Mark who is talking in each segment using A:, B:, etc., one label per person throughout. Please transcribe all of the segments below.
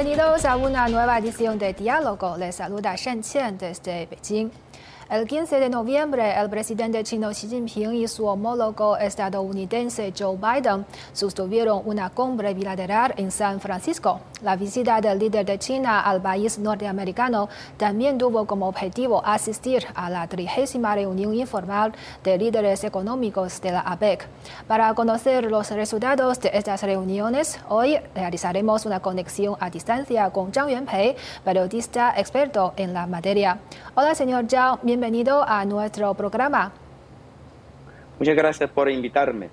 A: Bienvenidos a una nueva edición de Diálogo. Les saluda Shen Qian desde Beijing. El 15 de noviembre, el presidente chino Xi Jinping y su homólogo estadounidense Joe Biden sostuvieron una cumbre bilateral en San Francisco. La visita del líder de China al país norteamericano también tuvo como objetivo asistir a la trigésima reunión informal de líderes económicos de la APEC. Para conocer los resultados de estas reuniones, hoy realizaremos una conexión a distancia con Zhang Yuanpei, periodista experto en la materia. Hola, señor Zhang bienvenido a nuestro programa.
B: Muchas gracias por invitarme.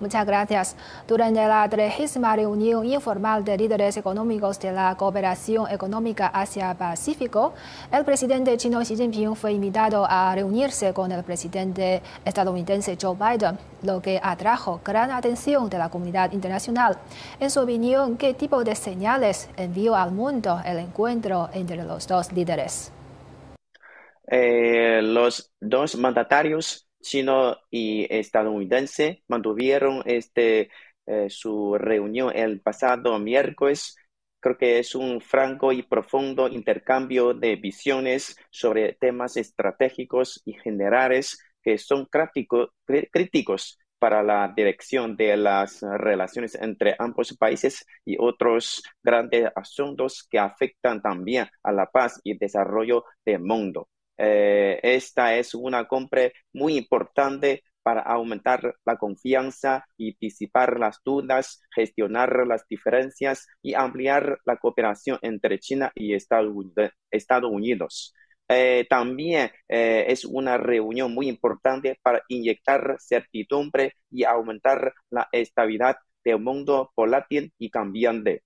A: Muchas gracias. Durante la trigésima reunión informal de líderes económicos de la Cooperación Económica Asia-Pacífico, el presidente chino Xi Jinping fue invitado a reunirse con el presidente estadounidense Joe Biden, lo que atrajo gran atención de la comunidad internacional. En su opinión, ¿qué tipo de señales envió al mundo el encuentro entre los dos líderes?
B: Eh, los dos mandatarios, chino y estadounidense, mantuvieron este, eh, su reunión el pasado miércoles. Creo que es un franco y profundo intercambio de visiones sobre temas estratégicos y generales que son críticos para la dirección de las relaciones entre ambos países y otros grandes asuntos que afectan también a la paz y desarrollo del mundo. Eh, esta es una compra muy importante para aumentar la confianza y disipar las dudas, gestionar las diferencias y ampliar la cooperación entre China y Estados Unidos. Eh, también eh, es una reunión muy importante para inyectar certidumbre y aumentar la estabilidad del mundo volátil y cambiante.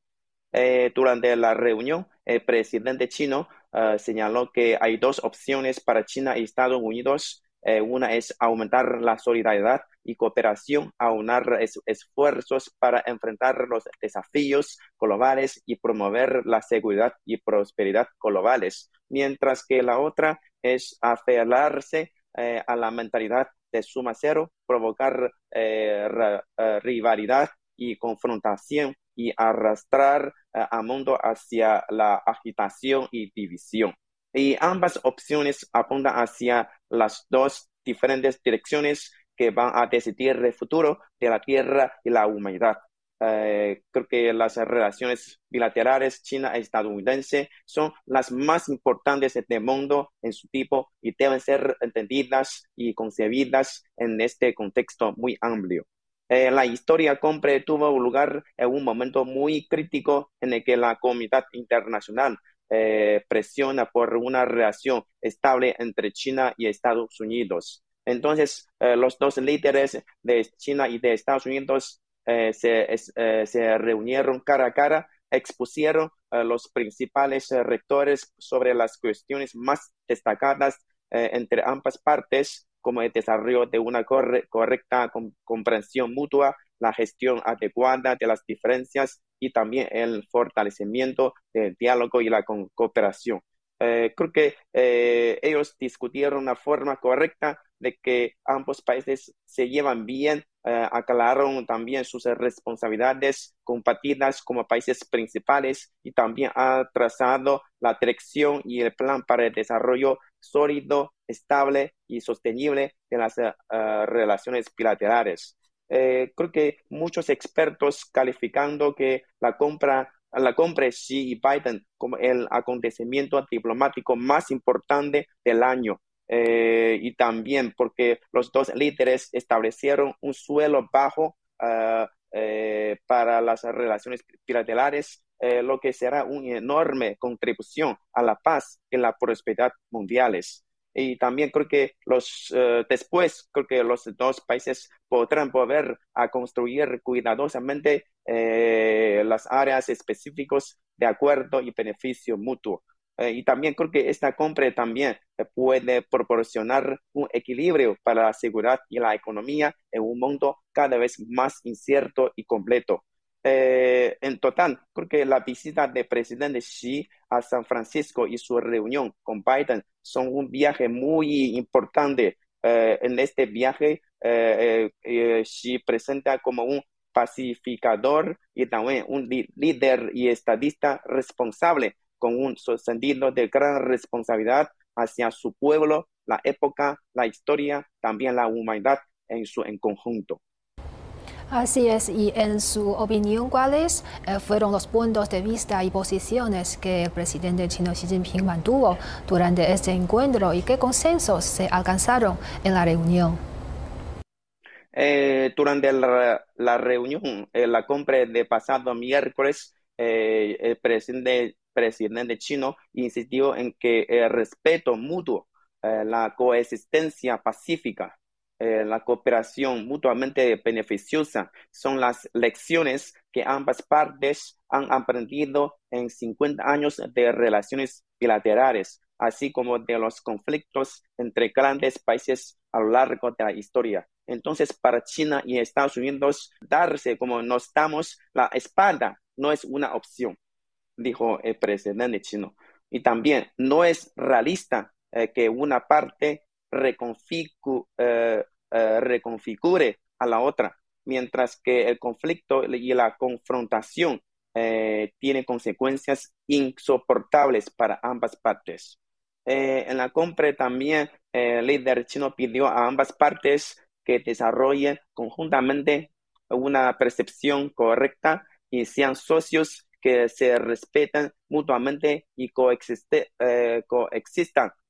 B: durante la reunión, el presidente chino Ah, señaló que hay dos opciones para China y Estados Unidos. Eh, una es aumentar la solidaridad y cooperación, aunar esfuerzos para enfrentar los desafíos globales y promover la seguridad y prosperidad globales, mientras que la otra es aferrarse eh, a la mentalidad de suma cero, provocar eh, rivalidad y confrontación y arrastrar eh, a mundo hacia la agitación y división. Y ambas opciones apuntan hacia las dos diferentes direcciones que van a decidir el futuro de la Tierra y la humanidad. Eh, creo que las relaciones bilaterales china-estadounidense son las más importantes del mundo en su tipo y deben ser entendidas y concebidas en este contexto muy amplio. Eh, la historia compre tuvo lugar en un momento muy crítico en el que la comunidad internacional eh, presiona por una relación estable entre China y Estados Unidos. Entonces, eh, los dos líderes de China y de Estados Unidos se, se, reunieron cara a cara, expusieron los principales rectores sobre las cuestiones más destacadas entre ambas partes como el desarrollo de una correcta comprensión mutua, la gestión adecuada de las diferencias y también el fortalecimiento del diálogo y la cooperación. Eh, creo que eh, ellos discutieron una forma correcta de que ambos países se llevan bien, eh, aclararon también sus responsabilidades compartidas como países principales y también ha trazado la dirección y el plan para el desarrollo sólido, estable y sostenible de las eh, relaciones bilaterales. Eh, creo que muchos expertos calificando que la compra la compra de Xi y Biden como el acontecimiento diplomático más importante del año. y también porque los dos líderes establecieron un suelo bajo para las relaciones bilaterales eh, lo que será una enorme contribución a la paz y la prosperidad mundiales. Y también creo que los, eh, después, creo que los dos países podrán volver a construir cuidadosamente eh, las áreas específicas de acuerdo y beneficio mutuo. y también creo que esta compra también puede proporcionar un equilibrio para la seguridad y la economía en un mundo cada vez más incierto y completo. Eh, en total, creo que la visita del presidente Xi a San Francisco y su reunión con Biden son un viaje muy importante. Eh, en este viaje, eh, Xi presenta como un pacificador y también un líder y estadista responsable con un sentido de gran responsabilidad hacia su pueblo, la época, la historia, también la humanidad en su en conjunto.
A: Así es, y en su opinión, ¿cuáles eh, fueron los puntos de vista y posiciones que el presidente chino Xi Jinping mantuvo durante este encuentro y qué consensos se alcanzaron en la reunión?
B: Eh, durante la, reunión, en la compra de pasado miércoles, eh, el presidente, presidente chino insistió en que el respeto mutuo, la coexistencia pacífica, eh, la cooperación mutuamente beneficiosa son las lecciones que ambas partes han aprendido en 50 años de relaciones bilaterales, así como de los conflictos entre grandes países a lo largo de la historia. Entonces, para China y Estados Unidos, darse como nos damos la espada no es una opción, dijo el presidente chino. Y también no es realista eh, que una parte reconfigure, eh, eh, reconfigure a la otra, mientras que el conflicto y la confrontación eh, tiene consecuencias insoportables para ambas partes. Eh, en la compra también el líder chino pidió a ambas partes que desarrollen conjuntamente una percepción correcta y sean socios que se respeten mutuamente y coexistan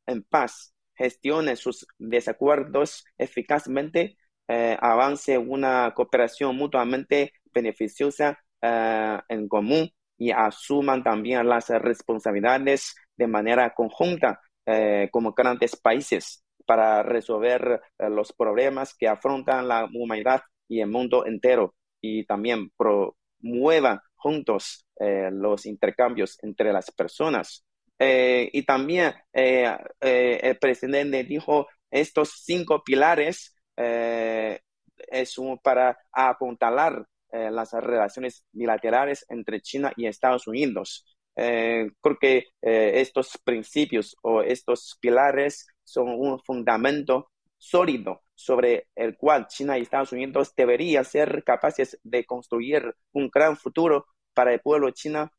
B: en paz gestione sus desacuerdos eficazmente, eh, avance una cooperación mutuamente beneficiosa eh, en común y asuman también las responsabilidades de manera conjunta eh, como grandes países para resolver los problemas que afrontan la humanidad y el mundo entero y también promuevan juntos los intercambios entre las personas. Eh, y también eh, eh, el presidente dijo estos cinco pilares es para apuntalar las relaciones bilaterales entre China y Estados Unidos. creo que estos principios o estos pilares son un fundamento sólido sobre el cual China y Estados Unidos deberían ser capaces de construir un gran futuro para el pueblo chino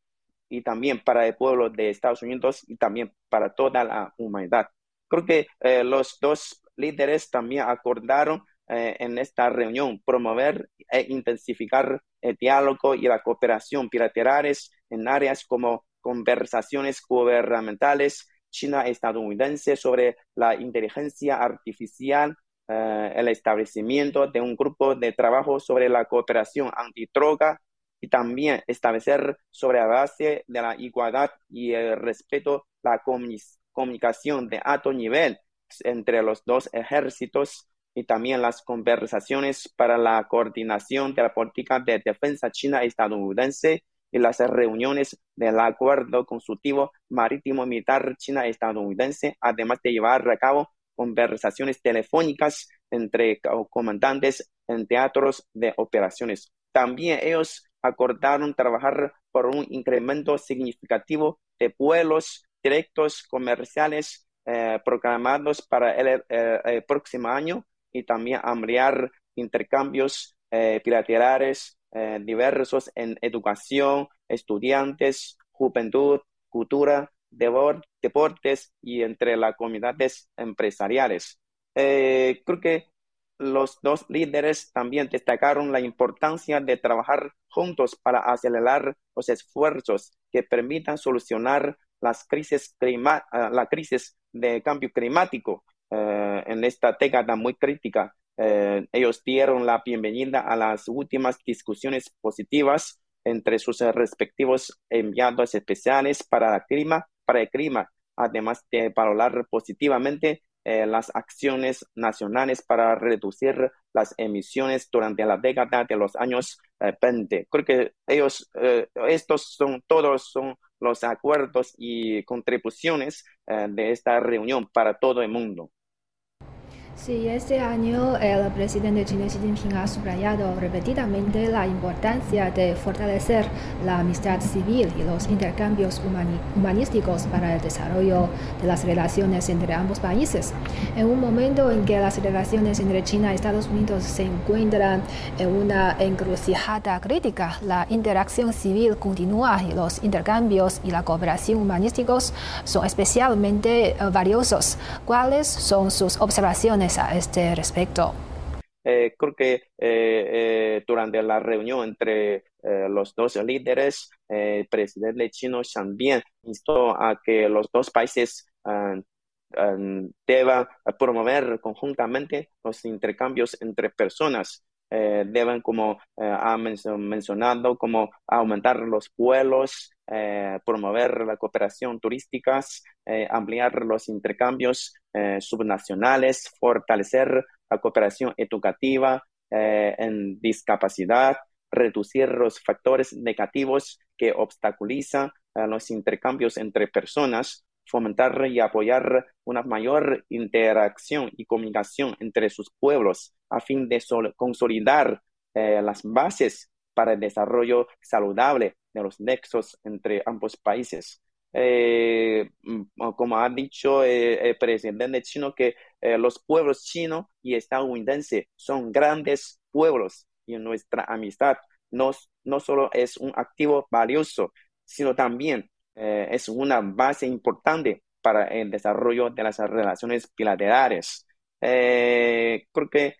B: y también para el pueblo de Estados Unidos y también para toda la humanidad. Creo que eh, los dos líderes también acordaron eh, en esta reunión promover e intensificar el diálogo y la cooperación bilaterales en áreas como conversaciones gubernamentales china-estadounidense sobre la inteligencia artificial, eh, el establecimiento de un grupo de trabajo sobre la cooperación antidroga y también establecer sobre la base de la igualdad y el respeto la comunicación de alto nivel entre los dos ejércitos y también las conversaciones para la coordinación de la política de defensa china-estadounidense y las reuniones del acuerdo consultivo marítimo militar china-estadounidense, además de llevar a cabo conversaciones telefónicas entre comandantes en teatros de operaciones. También ellos acordaron trabajar por un incremento significativo de vuelos directos comerciales eh, programados para el, próximo año y también ampliar intercambios eh, bilaterales eh, diversos en educación, estudiantes, juventud, cultura, deportes y entre las comunidades empresariales. creo que los dos líderes también destacaron la importancia de trabajar juntos para acelerar los esfuerzos que permitan solucionar ah, la crisis de cambio climático eh, en esta década muy crítica. Eh, ellos dieron la bienvenida a las últimas discusiones positivas entre sus respectivos enviados especiales para, el clima, para el clima, además de valorar positivamente eh, las acciones nacionales para reducir las emisiones durante la década de los años 20. Eh, Creo que ellos, eh, estos son todos son los acuerdos y contribuciones de esta reunión para todo el mundo.
A: Sí, este año el presidente chino Xi Jinping ha subrayado repetidamente la importancia de fortalecer la amistad civil y los intercambios humanísticos para el desarrollo de las relaciones entre ambos países. En un momento en que las relaciones entre China y Estados Unidos se encuentran en una encrucijada crítica, la interacción civil continúa y los intercambios y la cooperación humanísticos son especialmente eh, valiosos. ¿Cuáles son sus observaciones? A este respecto?
B: Eh, creo que eh, eh, durante la reunión entre los dos líderes, el presidente chino también instó a que los dos países ah, ah, deban promover conjuntamente los intercambios entre personas. deben, como ha mencionado, como aumentar los vuelos, promover la cooperación turística, ampliar los intercambios eh, subnacionales, fortalecer la cooperación educativa eh, en discapacidad, reducir los factores negativos que obstaculizan eh, los intercambios entre personas, fomentar y apoyar una mayor interacción y comunicación entre sus pueblos a fin de consolidar las bases para el desarrollo saludable de los nexos entre ambos países eh, mm, como ha dicho eh, el presidente chino, que eh, los pueblos chino y estadounidense son grandes pueblos y nuestra amistad no, no solo es un activo valioso, sino también es una base importante para el desarrollo de las relaciones bilaterales. creo que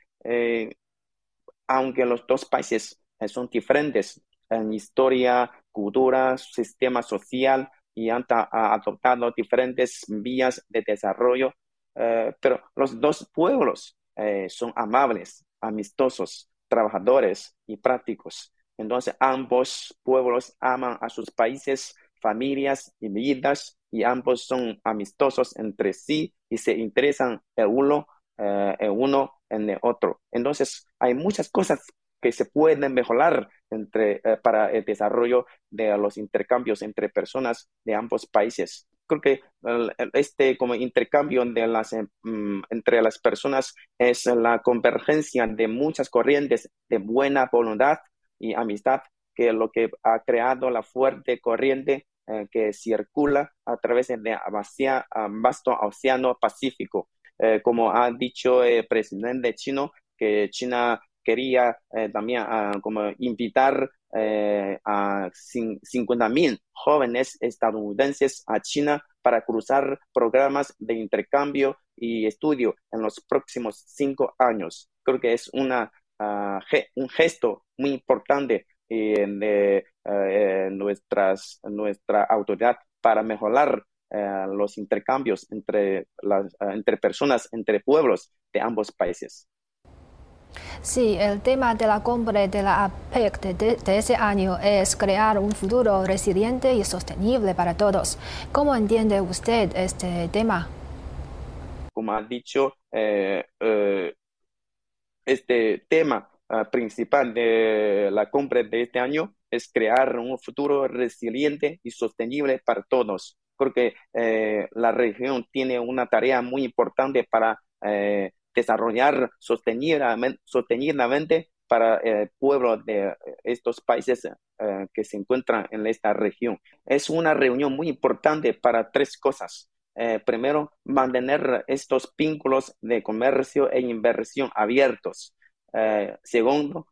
B: aunque los dos países son diferentes en historia, cultura, sistema social, y han adoptado diferentes vías de desarrollo, eh, pero los dos pueblos eh, son amables, amistosos, trabajadores y prácticos. Entonces ambos pueblos aman a sus países, familias y vidas y ambos son amistosos entre sí y se interesan el uno, eh, el uno en el otro. Entonces hay muchas cosas que se pueden mejorar entre, eh, para el desarrollo de los intercambios entre personas de ambos países. Creo que este como intercambio de las, eh, entre las personas es la convergencia de muchas corrientes de buena voluntad y amistad que es lo que ha creado la fuerte corriente eh, que circula a través del vasto océano Pacífico. como ha dicho el presidente chino, que China quería eh, también ah, como invitar eh, a 50 mil jóvenes estadounidenses a China para cruzar programas de intercambio y estudio en los próximos cinco años. Creo que es una, ah, un gesto muy importante eh, de nuestras, nuestra autoridad para mejorar los intercambios entre, las, entre personas, entre pueblos de ambos países.
A: Sí, el tema de la cumbre de la APEC de, ese año es crear un futuro resiliente y sostenible para todos. ¿Cómo entiende usted este tema?
B: Como ha dicho, eh, eh, este tema ah, principal de la cumbre de este año es crear un futuro resiliente y sostenible para todos. Porque eh, la región tiene una tarea muy importante para desarrollar sostenidamente, para el pueblo de estos países eh, que se encuentran en esta región. Es una reunión muy importante para tres cosas. Eh, primero, mantener estos vínculos de comercio e inversión abiertos. Eh, segundo,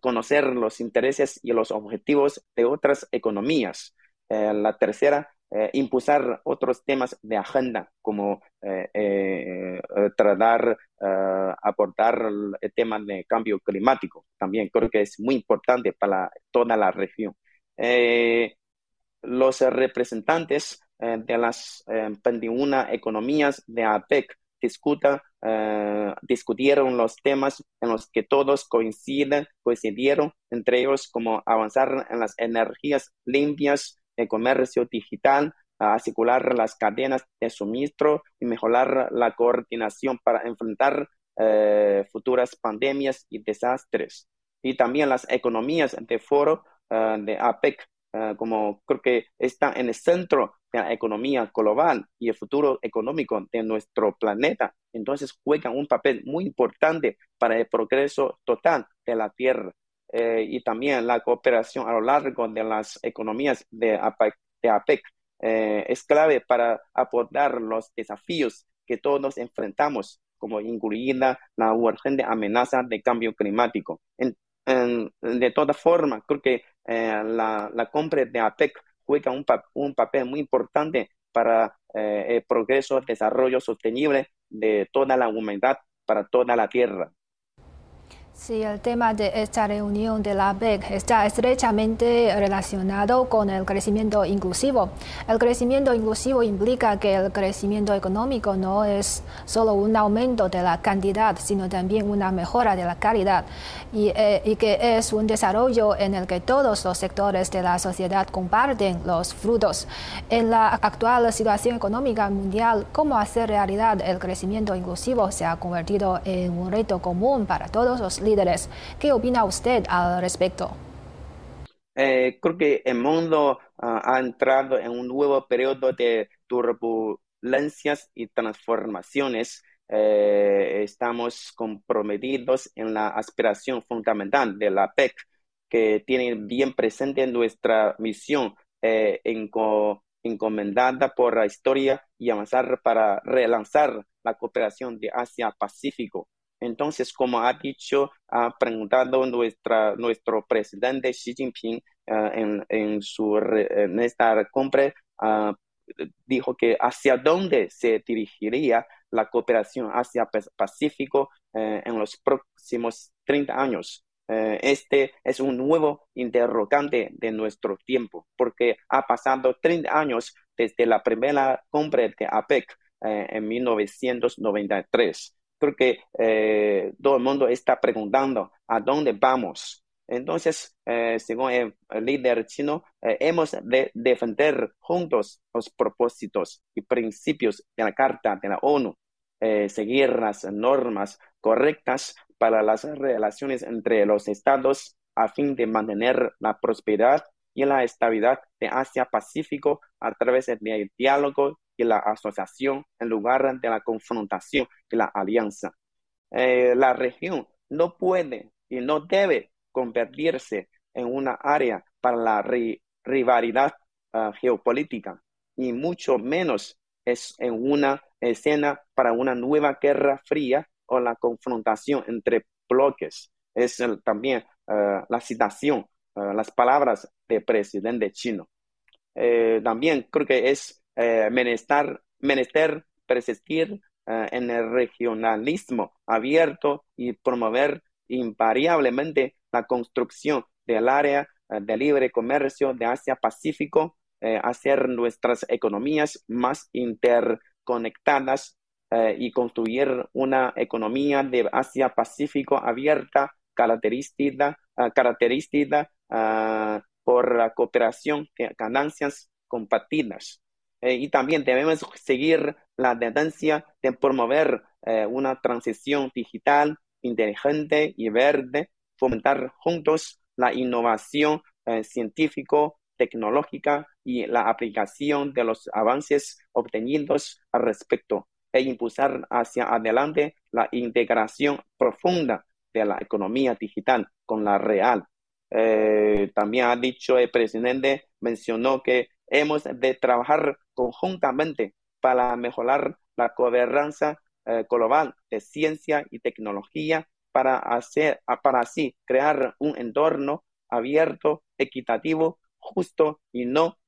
B: conocer los intereses y los objetivos de otras economías. la tercera, eh, impulsar otros temas de agenda, como eh, eh, tratar, aportar el tema de cambio climático. También creo que es muy importante para toda la región. los representantes de las 21 economías de APEC discuta, discutieron los temas en los que todos coinciden, coincidieron, entre ellos como avanzar en las energías limpias, el comercio digital, asegurar las cadenas de suministro y mejorar la coordinación para enfrentar eh, futuras pandemias y desastres. Y también las economías de foro eh, de APEC, eh, como creo que está en el centro de la economía global y el futuro económico de nuestro planeta. Entonces juegan un papel muy importante para el progreso total de la Tierra. Eh, y también la cooperación a lo largo de las economías de APEC, eh, es clave para abordar los desafíos que todos enfrentamos, como incluida la urgente amenaza de cambio climático. de todas formas, creo que eh, la, la, compra de APEC juega un, un papel muy importante para el progreso, desarrollo sostenible de toda la humanidad, para toda la Tierra.
A: Sí, el tema de esta reunión de la BEC está estrechamente relacionado con el crecimiento inclusivo. El crecimiento inclusivo implica que el crecimiento económico no es solo un aumento de la cantidad, sino también una mejora de la calidad y, eh, y que es un desarrollo en el que todos los sectores de la sociedad comparten los frutos. En la actual situación económica mundial, cómo hacer realidad el crecimiento inclusivo se ha convertido en un reto común para todos los ¿Qué opina usted al respecto?
B: Eh, creo que el mundo ah, ha entrado en un nuevo periodo de turbulencias y transformaciones. Eh, estamos comprometidos en la aspiración fundamental de la PEC, que tiene bien presente nuestra misión eh, encomendada por la historia y avanzar para relanzar la cooperación de Asia-Pacífico entonces, como ha dicho, ha preguntado nuestra, nuestro presidente Xi Jinping ah, en, en, su, en esta compra, ah, dijo que hacia dónde se dirigiría la cooperación hacia Pacífico eh, en los próximos 30 años. Eh, este es un nuevo interrogante de nuestro tiempo, porque ha pasado 30 años desde la primera compra de APEC eh, en 1993 creo que eh, todo el mundo está preguntando a dónde vamos. Entonces, eh, según el, líder chino, eh, hemos de defender juntos los propósitos y principios de la Carta de la ONU, seguir las normas correctas para las relaciones entre los estados a fin de mantener la prosperidad y la estabilidad de Asia-Pacífico a través del diálogo y la asociación en lugar de la confrontación y la alianza. Eh, la región no puede y no debe convertirse en una área para la rivalidad ah, geopolítica, ni mucho menos es en una escena para una nueva guerra fría o la confrontación entre bloques. Es también ah, la citación, ah, las palabras del presidente chino. Eh, también creo que es eh, menester, persistir eh, en el regionalismo abierto y promover invariablemente la construcción del área eh, de libre comercio de Asia-Pacífico, hacer nuestras economías más interconectadas y construir una economía de Asia-Pacífico abierta, característica, por la cooperación, ganancias compartidas. Eh, y también debemos seguir la tendencia de promover eh, una transición digital inteligente y verde, fomentar juntos la innovación eh, científico, tecnológica y la aplicación de los avances obtenidos al respecto e impulsar hacia adelante la integración profunda de la economía digital con la real. también ha dicho el presidente, mencionó que hemos de trabajar conjuntamente para mejorar la gobernanza eh, global de ciencia y tecnología para, hacer, para así crear un entorno abierto, equitativo, justo y no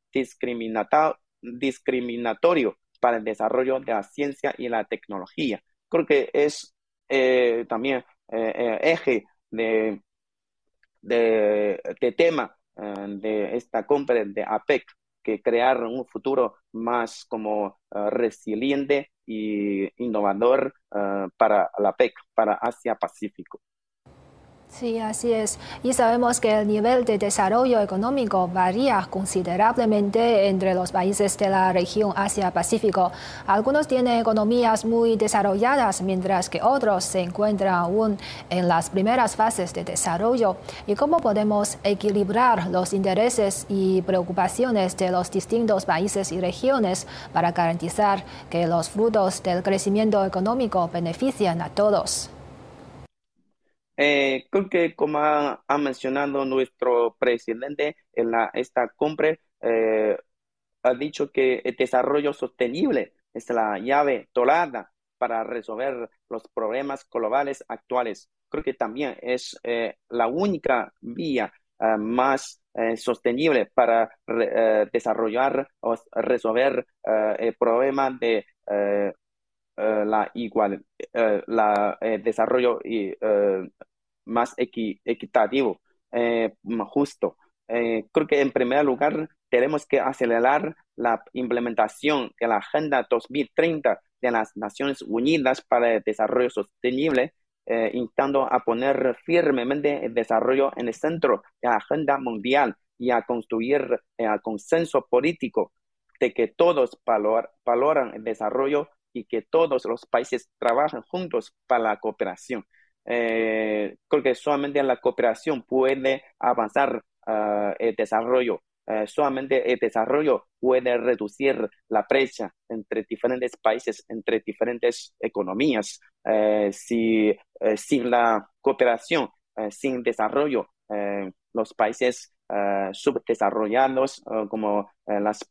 B: discriminatorio para el desarrollo de la ciencia y la tecnología. Creo que es eh, también eh, eje de, de, de tema de esta compra de APEC que crear un futuro más como ah, resiliente y innovador ah, para la PEC, para Asia-Pacífico.
A: Sí, así es. Y sabemos que el nivel de desarrollo económico varía considerablemente entre los países de la región Asia-Pacífico. Algunos tienen economías muy desarrolladas, mientras que otros se encuentran aún en las primeras fases de desarrollo. ¿Y cómo podemos equilibrar los intereses y preocupaciones de los distintos países y regiones para garantizar que los frutos del crecimiento económico benefician a todos?
B: Eh, creo que como ha, mencionado nuestro presidente en la, esta cumbre, eh, ha dicho que el desarrollo sostenible es la llave dorada para resolver los problemas globales actuales. Creo que también es eh, la única vía más sostenible para desarrollar o resolver el problema de la igual, la desarrollo y más equitativo, eh, justo. Eh, creo que en primer lugar tenemos que acelerar la implementación de la Agenda 2030 de las Naciones Unidas para el Desarrollo Sostenible, eh, intentando a poner firmemente el desarrollo en el centro de la agenda mundial y a construir el consenso político de que todos valoran el desarrollo y que todos los países trabajan juntos para la cooperación eh, creo solamente la cooperación puede avanzar ah, el desarrollo. Eh, solamente el desarrollo puede reducir la brecha entre diferentes países, entre diferentes economías. Eh, si eh, sin la cooperación, sin desarrollo, los países subdesarrollados, como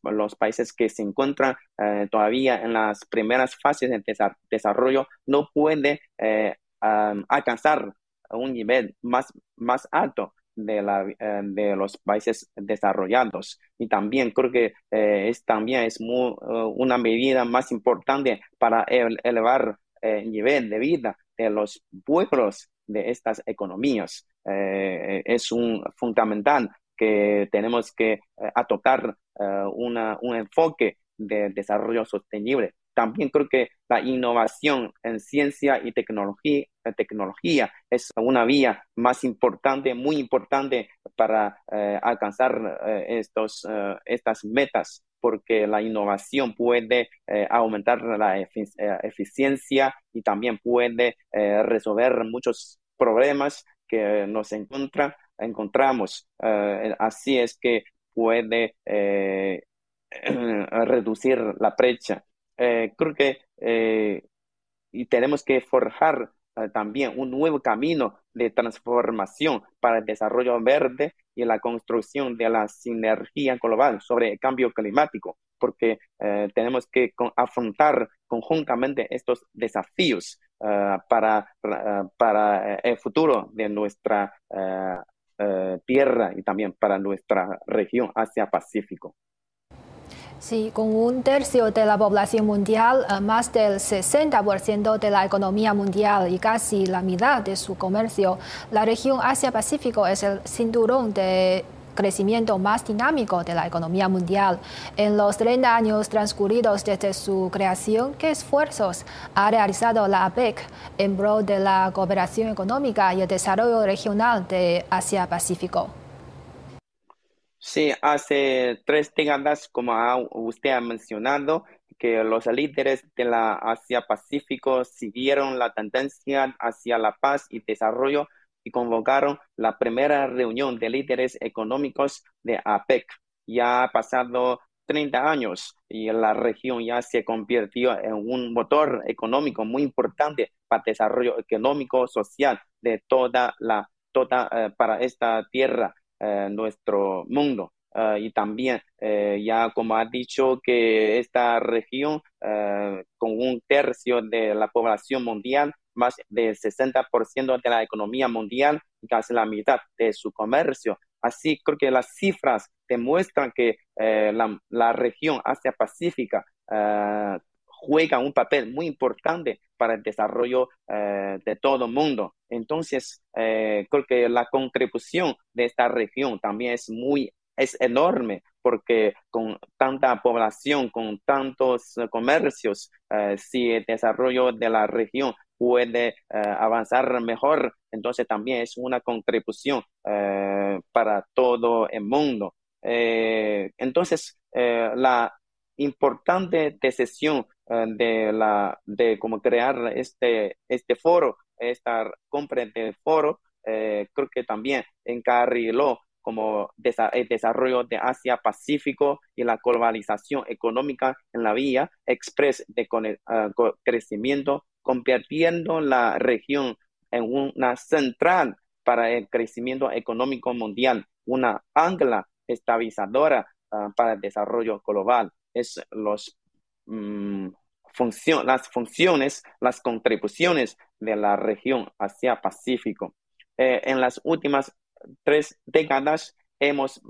B: los países que se encuentran todavía en las primeras fases de desarrollo, no puede alcanzar un nivel más, más alto de, la, eh, de los países desarrollados. Y también creo que eh, es, también es muy, eh, una medida más importante para elevar el nivel de vida de los pueblos de estas economías. es un fundamental que tenemos que adoptar una, un enfoque de desarrollo sostenible también creo que la innovación en ciencia y tecnología, eh, tecnología es una vía más importante, muy importante para eh, alcanzar eh, estos, estas metas, porque la innovación puede aumentar la eficiencia y también puede resolver muchos problemas que nos encuentra, encontramos. así es que puede reducir la brecha eh, creo que eh, y tenemos que forjar eh, también un nuevo camino de transformación para el desarrollo verde y la construcción de la sinergia global sobre el cambio climático, porque tenemos que afrontar conjuntamente estos desafíos para, para el futuro de nuestra tierra y también para nuestra región Asia-Pacífico.
A: Sí, con un tercio de la población mundial, eh, más del 60% de la economía mundial y casi la mitad de su comercio, la región Asia-Pacífico es el cinturón de crecimiento más dinámico de la economía mundial. En los 30 años transcurridos desde su creación, ¿qué esfuerzos ha realizado la APEC en pro de la cooperación económica y el desarrollo regional de Asia-Pacífico?
B: Sí, hace tres décadas, como usted ha mencionado, que los líderes de la Asia-Pacífico siguieron la tendencia hacia la paz y desarrollo y convocaron la primera reunión de líderes económicos de APEC. Ya ha pasado 30 años y la región ya se convirtió en un motor económico muy importante para desarrollo económico social de toda la toda eh, para esta tierra eh, nuestro mundo. Eh, y también, eh, ya como ha dicho, que esta región, con un tercio de la población mundial, más del 60% de la economía mundial casi la mitad de su comercio. Así creo que las cifras demuestran que la, la, región Asia-Pacífica juega un papel muy importante para el desarrollo eh, de todo el mundo. Entonces, eh, creo que la contribución de esta región también es muy, es enorme, porque con tanta población, con tantos comercios, eh, si el desarrollo de la región puede avanzar mejor. Entonces también es una contribución para todo el mundo. entonces, la importante decisión de la de cómo crear este este foro, esta compra de foro, creo que también encarriló como el desarrollo de Asia-Pacífico y la globalización económica en la vía express de ah, crecimiento, convirtiendo la región en una central para el crecimiento económico mundial, una ancla estabilizadora para el desarrollo global. Es los, mm, las funciones, las contribuciones de la región Asia-Pacífico. Eh, en las últimas tres décadas hemos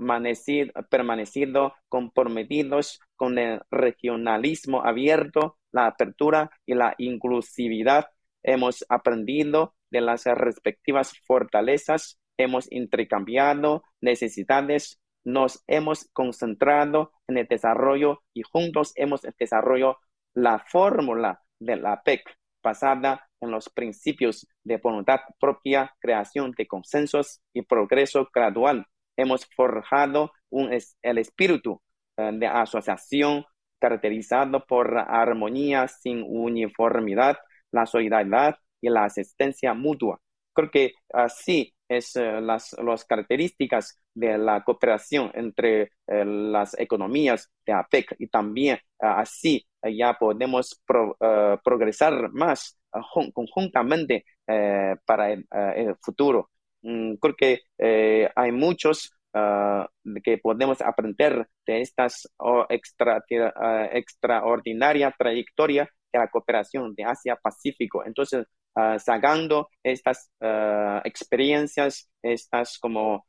B: permanecido comprometidos con el regionalismo abierto, la apertura y la inclusividad. Hemos aprendido de las respectivas fortalezas, hemos intercambiado necesidades, nos hemos concentrado en el desarrollo y juntos hemos desarrollado la fórmula de la PEC basada en los principios de voluntad propia, creación de consensos y progreso gradual. Hemos forjado un, el espíritu eh, de asociación caracterizado por armonía sin uniformidad, la solidaridad y la asistencia mutua. Creo que así es eh, las, las características de la cooperación entre eh, las economías de APEC y también así ya podemos progresar más conjuntamente eh, para el, eh, futuro. Mm, creo que eh, hay muchos que podemos aprender de estas extra, extraordinaria trayectoria de la cooperación de Asia-Pacífico. Entonces, uh, sacando estas ah, experiencias, estas como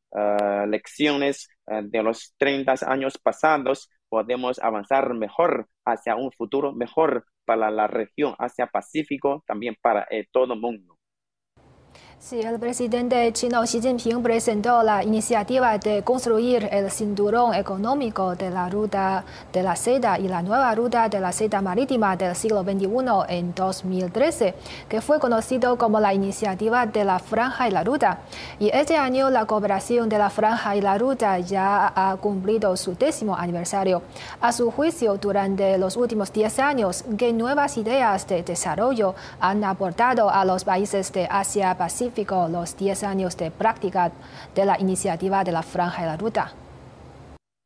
B: lecciones de los 30 años pasados, podemos avanzar mejor hacia un futuro mejor para la región Asia-Pacífico, también para eh, todo el mundo.
A: Sí, el presidente chino Xi Jinping presentó la iniciativa de construir el cinturón económico de la ruta de la seda y la nueva ruta de la seda marítima del siglo XXI en 2013, que fue conocido como la iniciativa de la franja y la ruta. Y este año la cooperación de la franja y la ruta ya ha cumplido su décimo aniversario. A su juicio, durante los últimos 10 años, ¿qué nuevas ideas de desarrollo han aportado a los países de Asia-Pacífico? Los 10 años de práctica de la iniciativa de la Franja y la Ruta?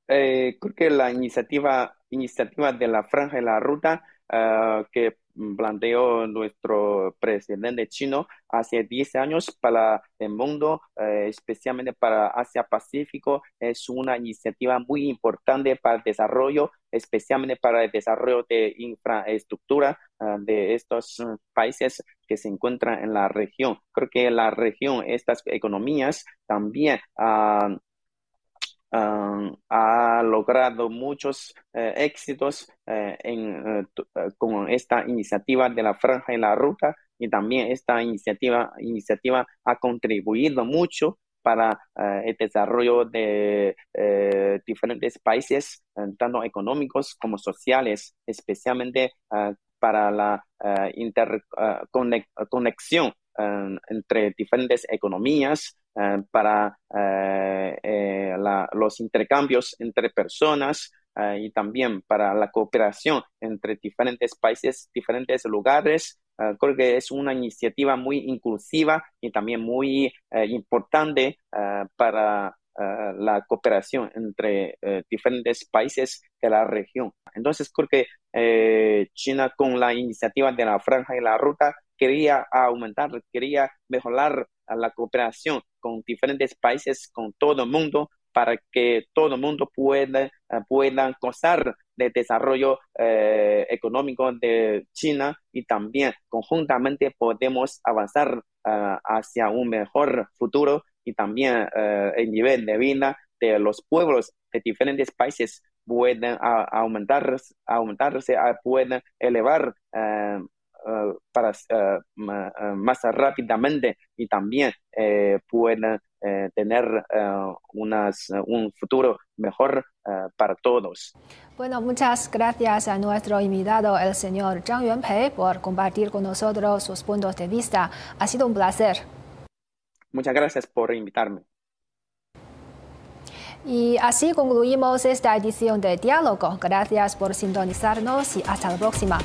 B: Eh, creo que la iniciativa, iniciativa de la Franja y la Ruta uh, que planteó nuestro presidente chino hace 10 años para el mundo, eh, especialmente para Asia-Pacífico, es una iniciativa muy importante para el desarrollo, especialmente para el desarrollo de infraestructura uh, de estos países que se encuentran en la región. Creo que la región, estas economías también uh, ha logrado muchos eh, éxitos eh, en, eh, con esta iniciativa de la franja y la ruta y también esta iniciativa, iniciativa ha contribuido mucho para el desarrollo de diferentes países, tanto económicos como sociales, especialmente para la interconexión entre diferentes economías, eh, para eh, eh, los intercambios entre personas y también para la cooperación entre diferentes países, diferentes lugares. creo que es una iniciativa muy inclusiva y también muy importante para la cooperación entre diferentes países de la región. Entonces, creo que China con la iniciativa de la franja y la ruta quería aumentar, quería mejorar la cooperación con diferentes países, con todo el mundo, para que todo el mundo pueda, eh, pueda gozar del desarrollo eh, económico de China y también conjuntamente podemos avanzar eh, hacia un mejor futuro y también el nivel de vida de los pueblos de diferentes países pueden aumentar, aumentarse, pueden elevar para más rápidamente y también puedan tener unas, un futuro mejor para todos.
A: Bueno, muchas gracias a nuestro invitado, el señor Zhang Yuanpei, por compartir con nosotros sus puntos de vista. Ha sido un placer.
B: Muchas gracias por invitarme.
A: Y así concluimos esta edición de Diálogo. Gracias por sintonizarnos y hasta la próxima.